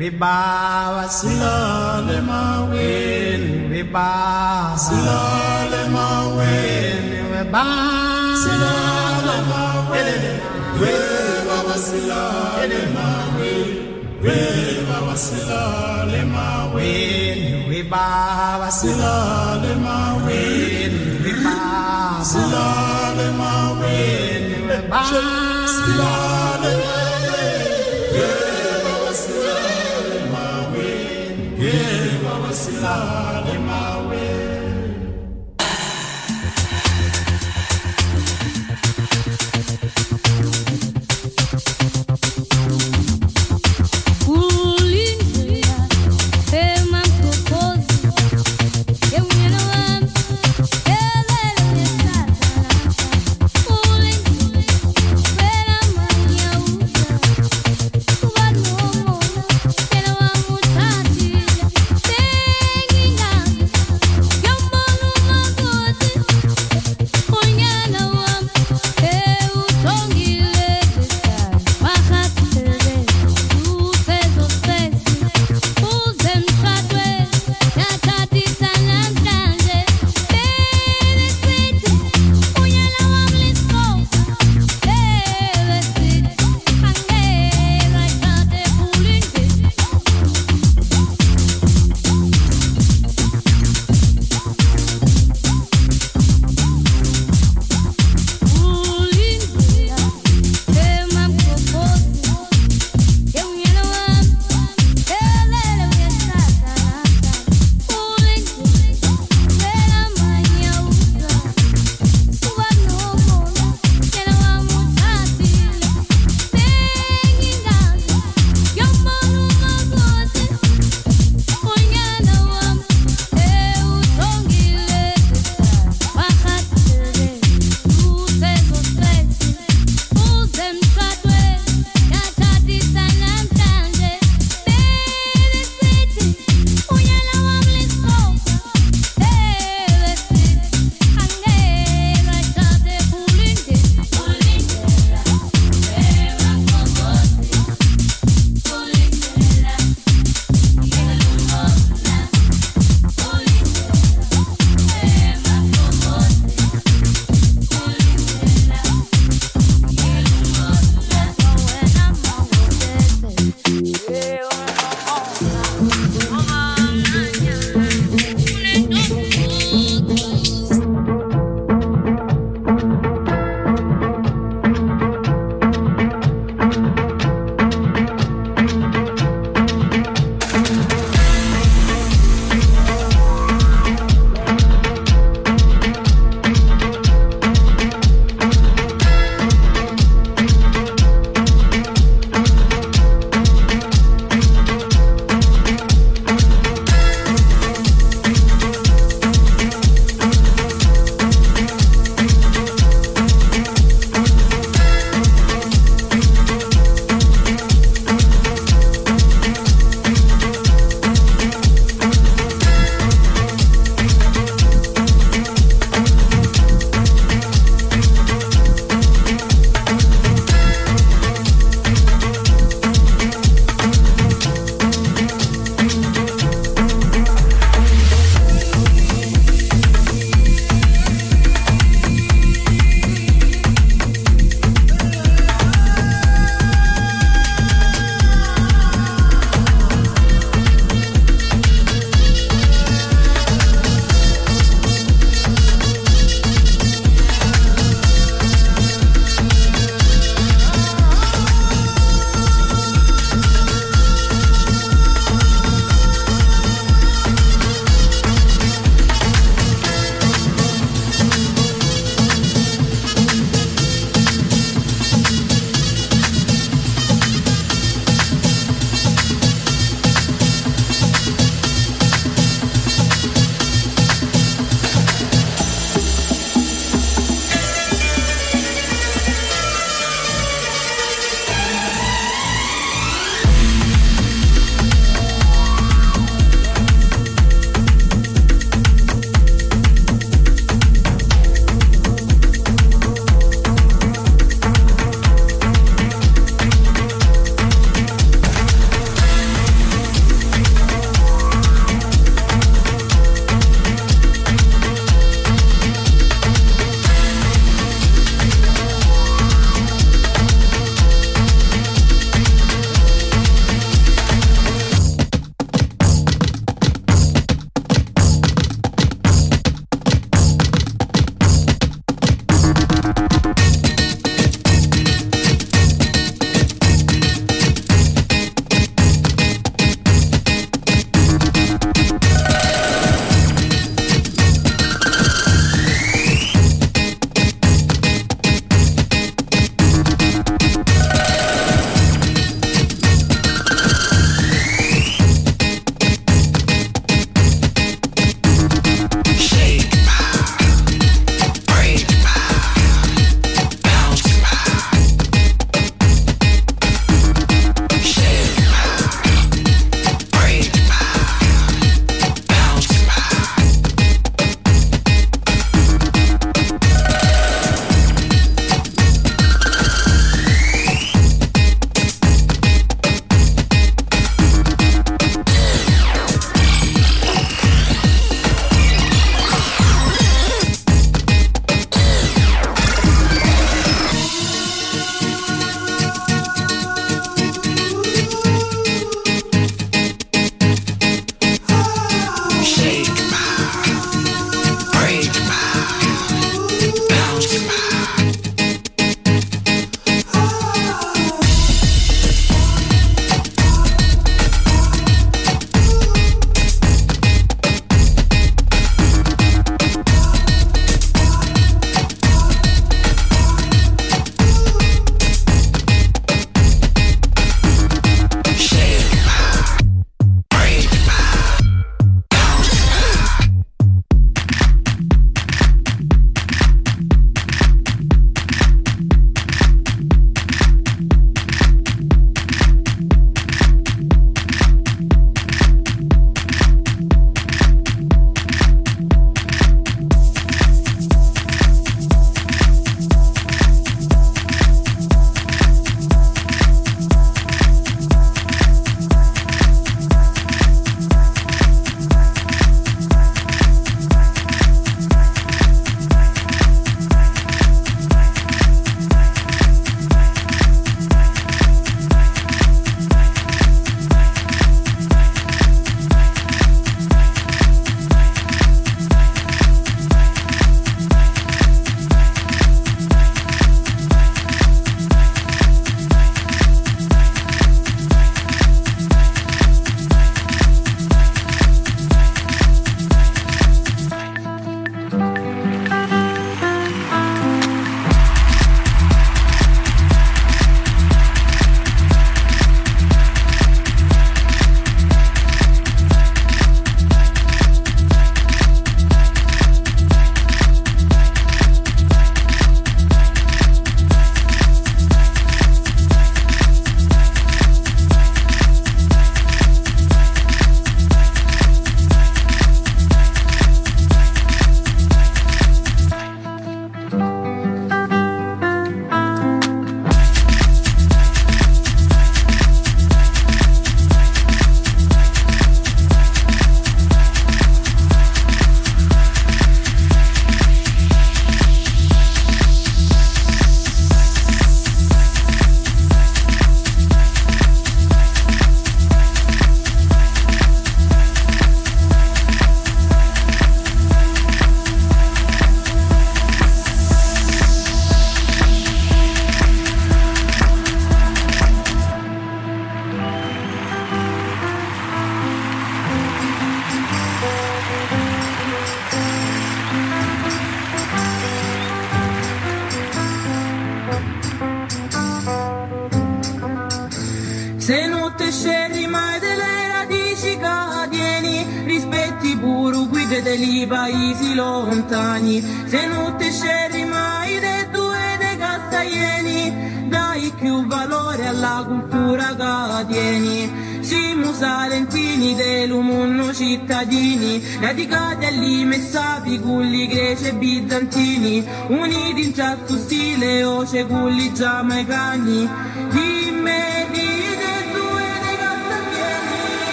Win viva silale ma win viva silale ma win viva silale ma win viva silale ma win viva silale ma win viva silale ma win viva silale ma win viva silale ma silale mawe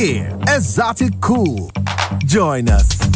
Here. Esoticool. Join us.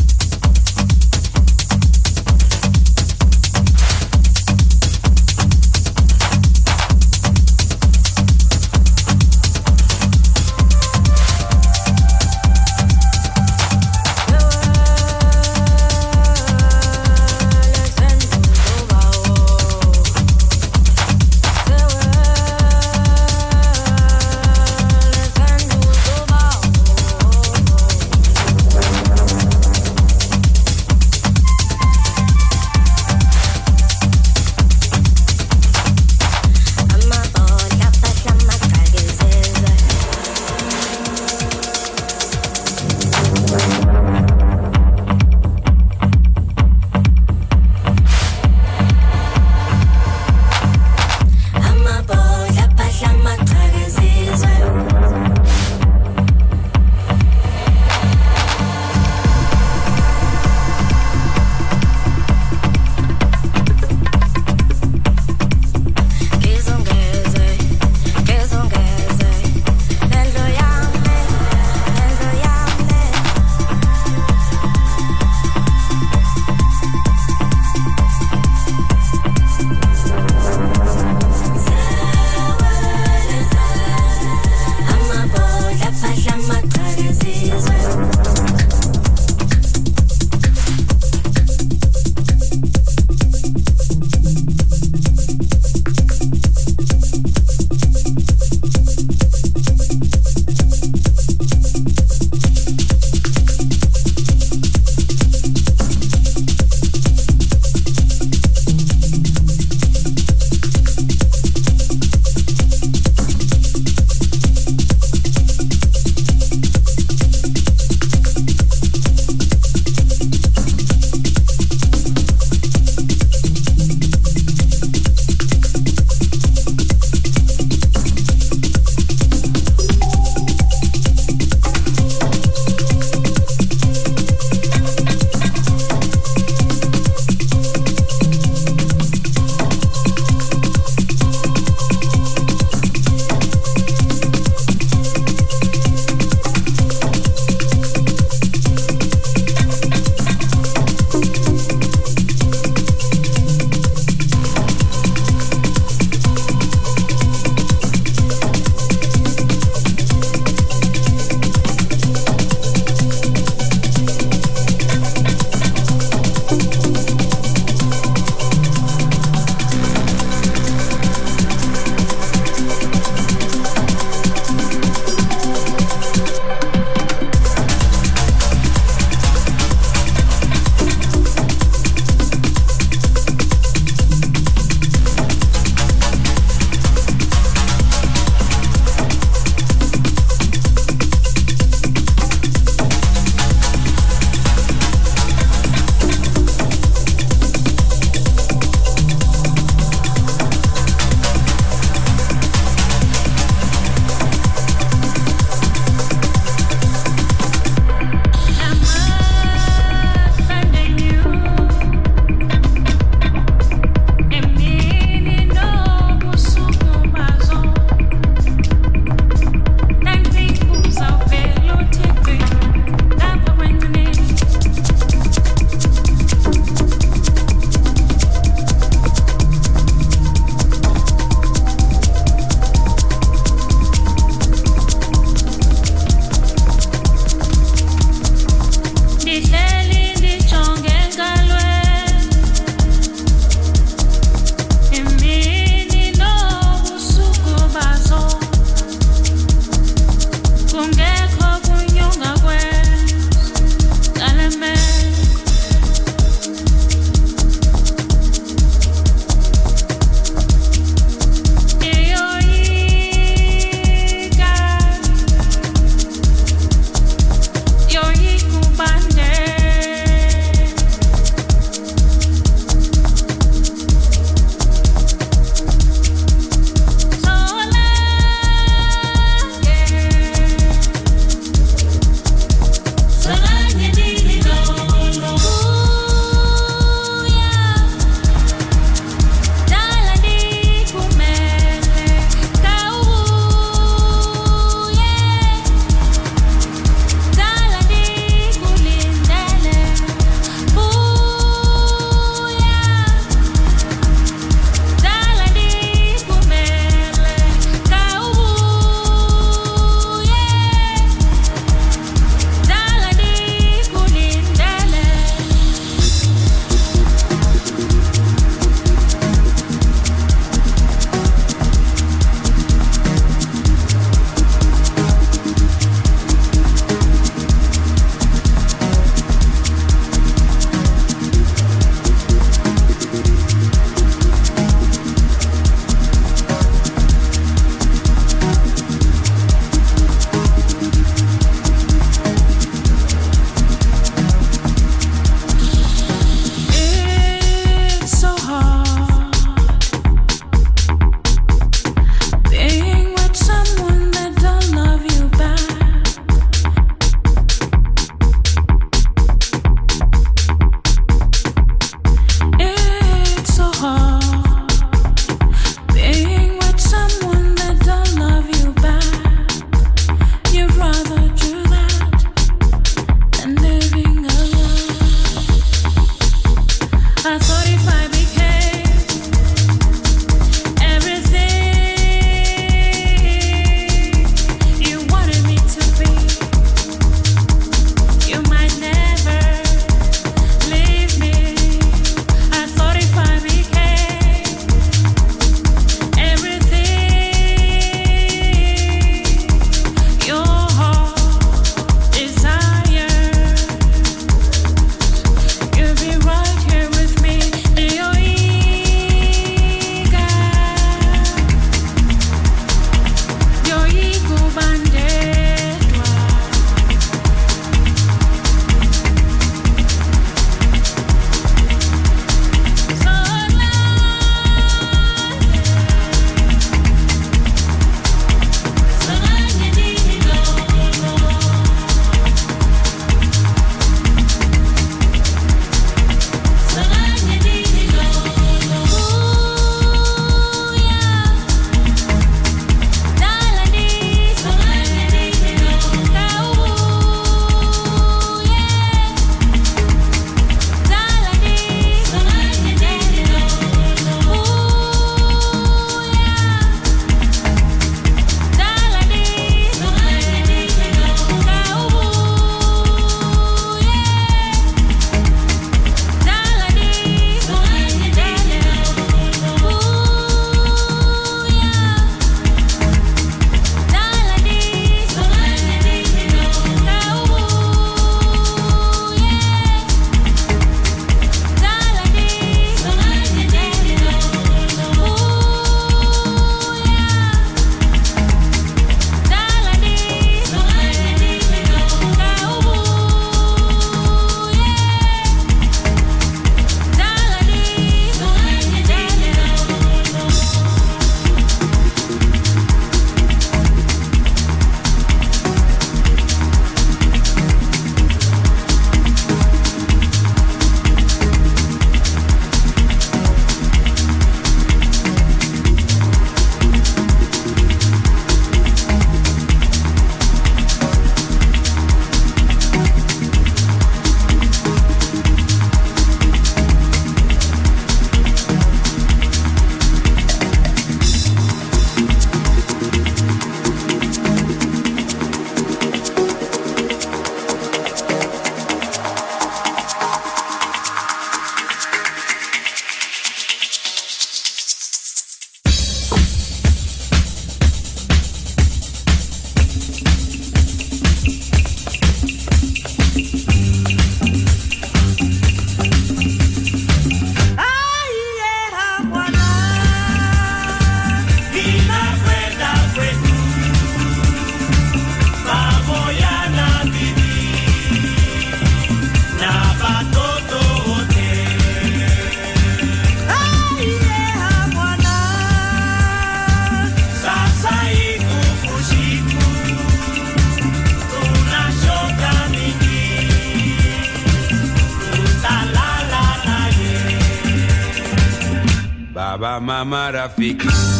traffic.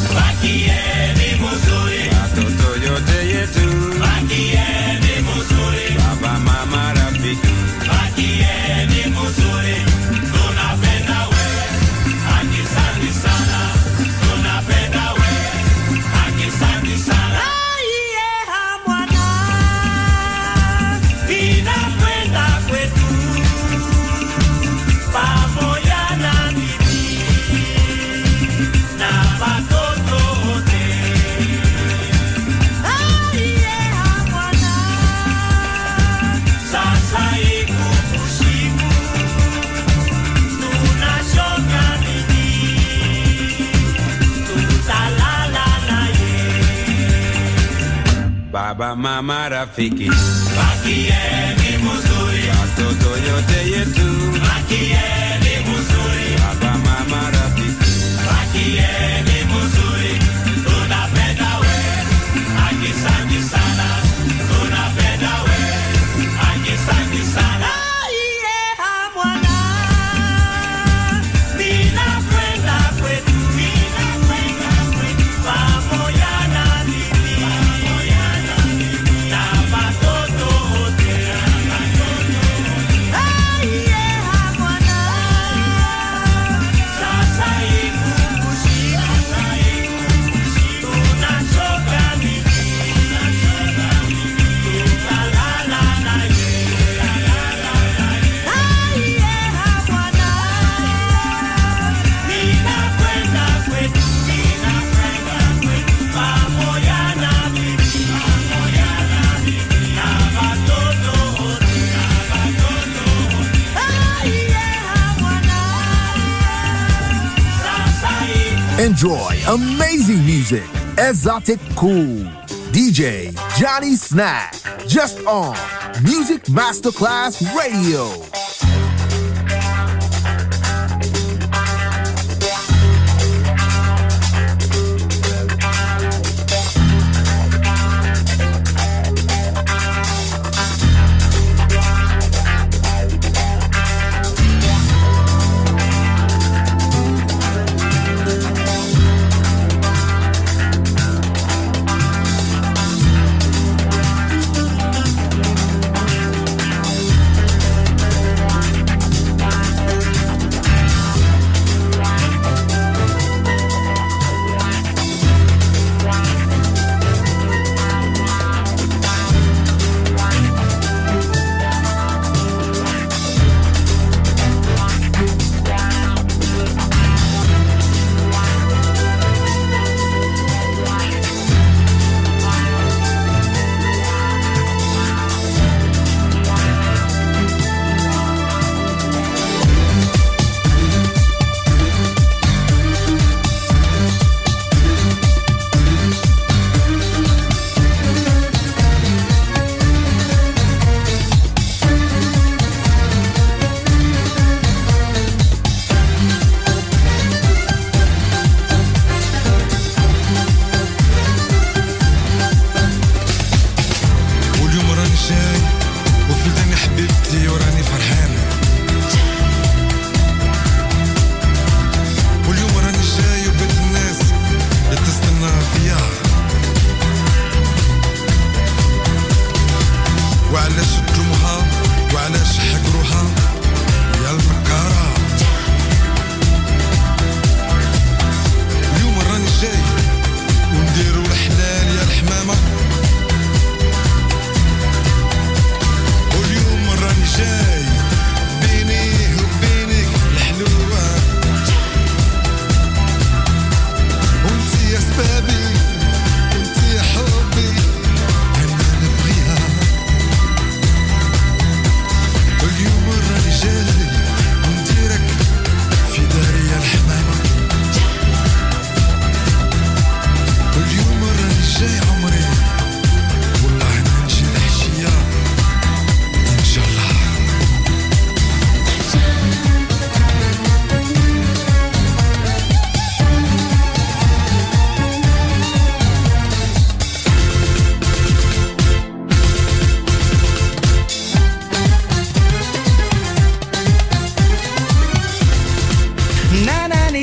fique. Baque é Enjoy amazing music. Exotic Cool. DJ Johnny Snack. Just on Music Masterclass Radio.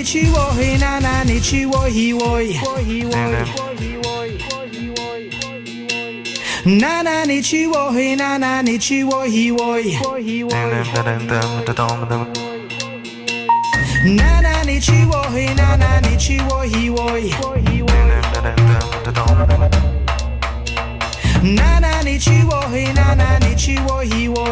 ni chi wo he na na ni chi wo he wo Na na ni chi wo he na na ni chi wo he wo Na na ni chi wo he na na ni chi wo he wo Na na ni chi wo he na na ni chi wo he wo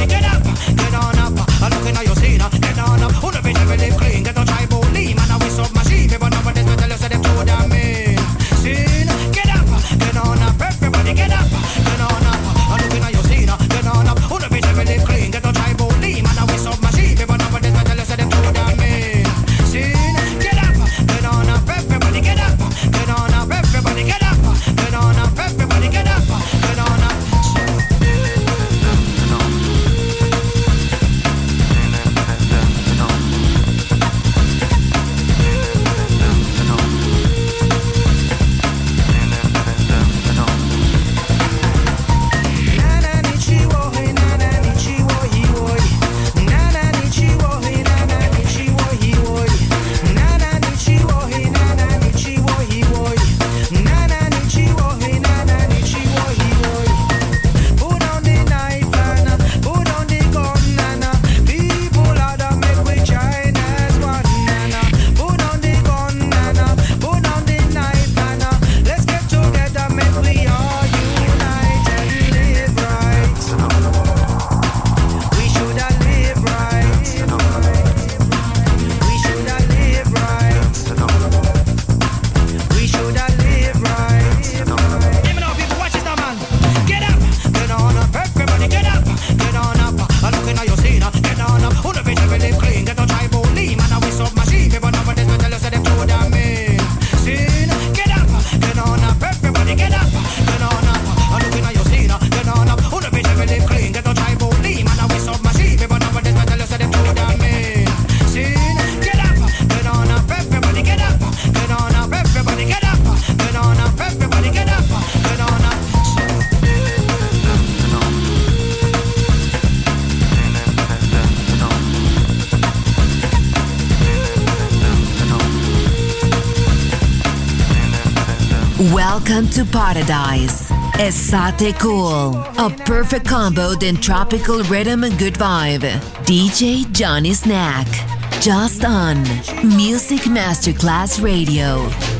Everybody get up. Welcome to paradise. Esoticool, a perfect combo than tropical rhythm and good vibe. DJ Johnny Snack, just on Music Masterclass Radio.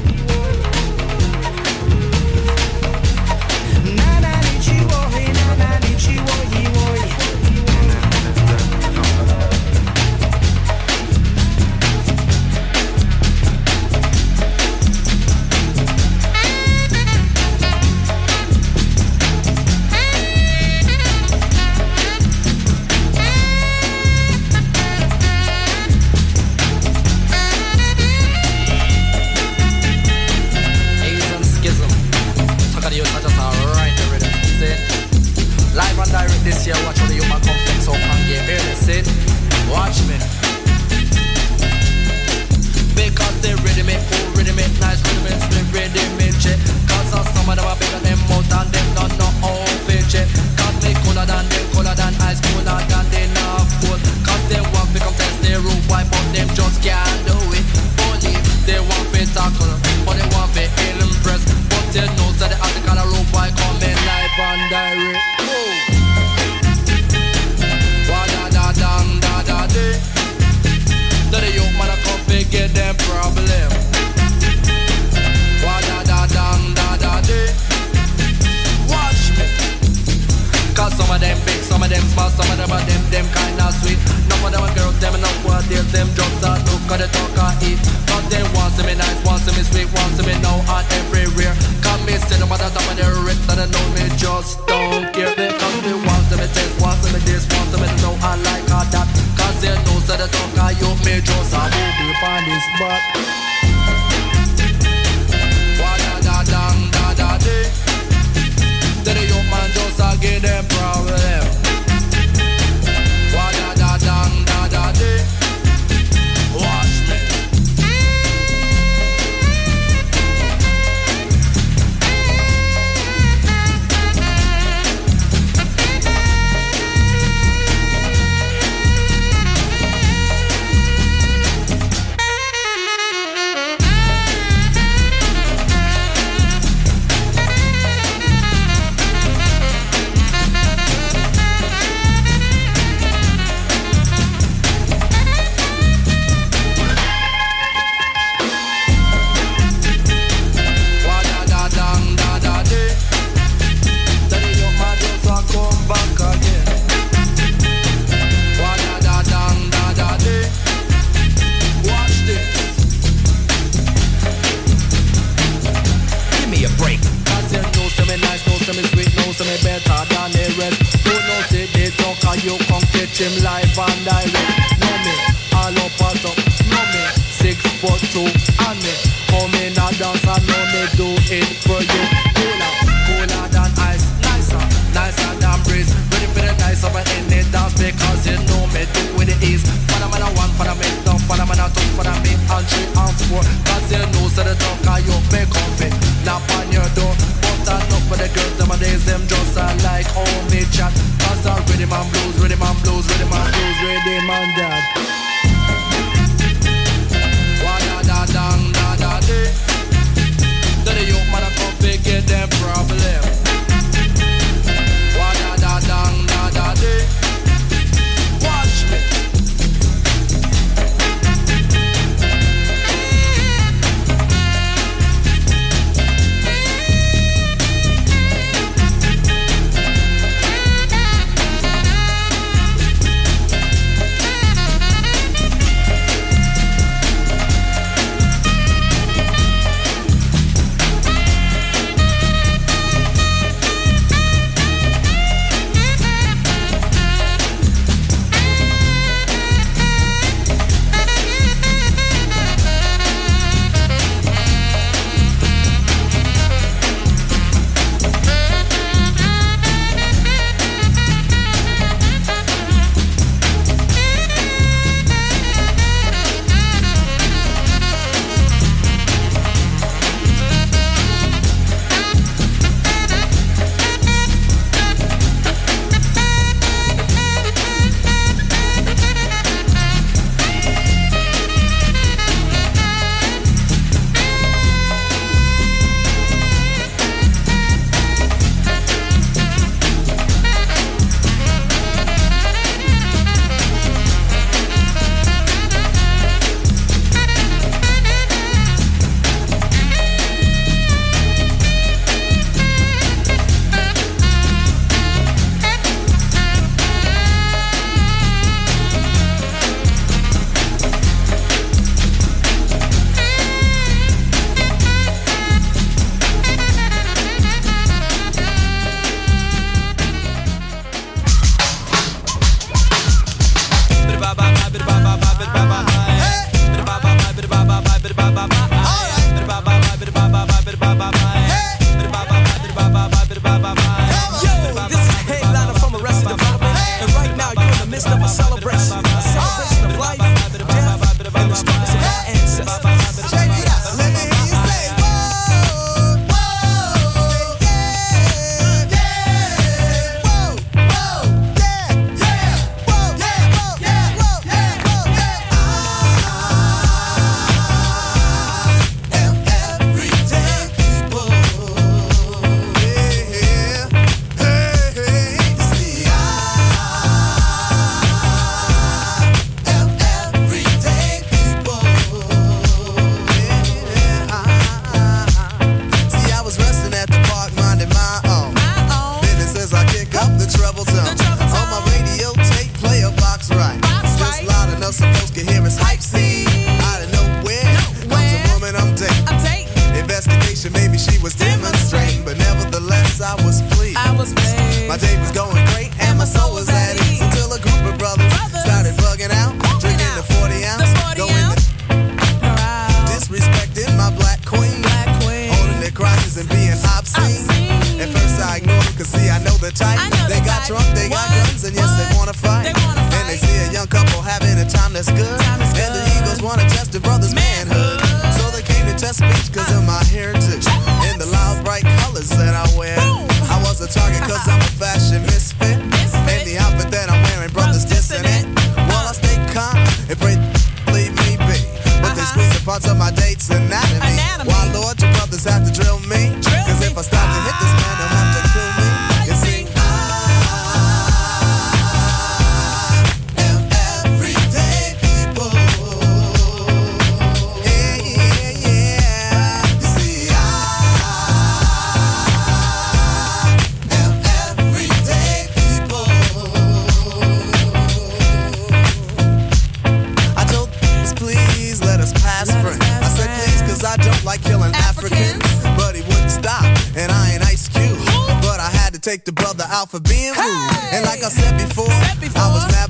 take the brother out for being rude. Hey! And like I said before, said before, I was mad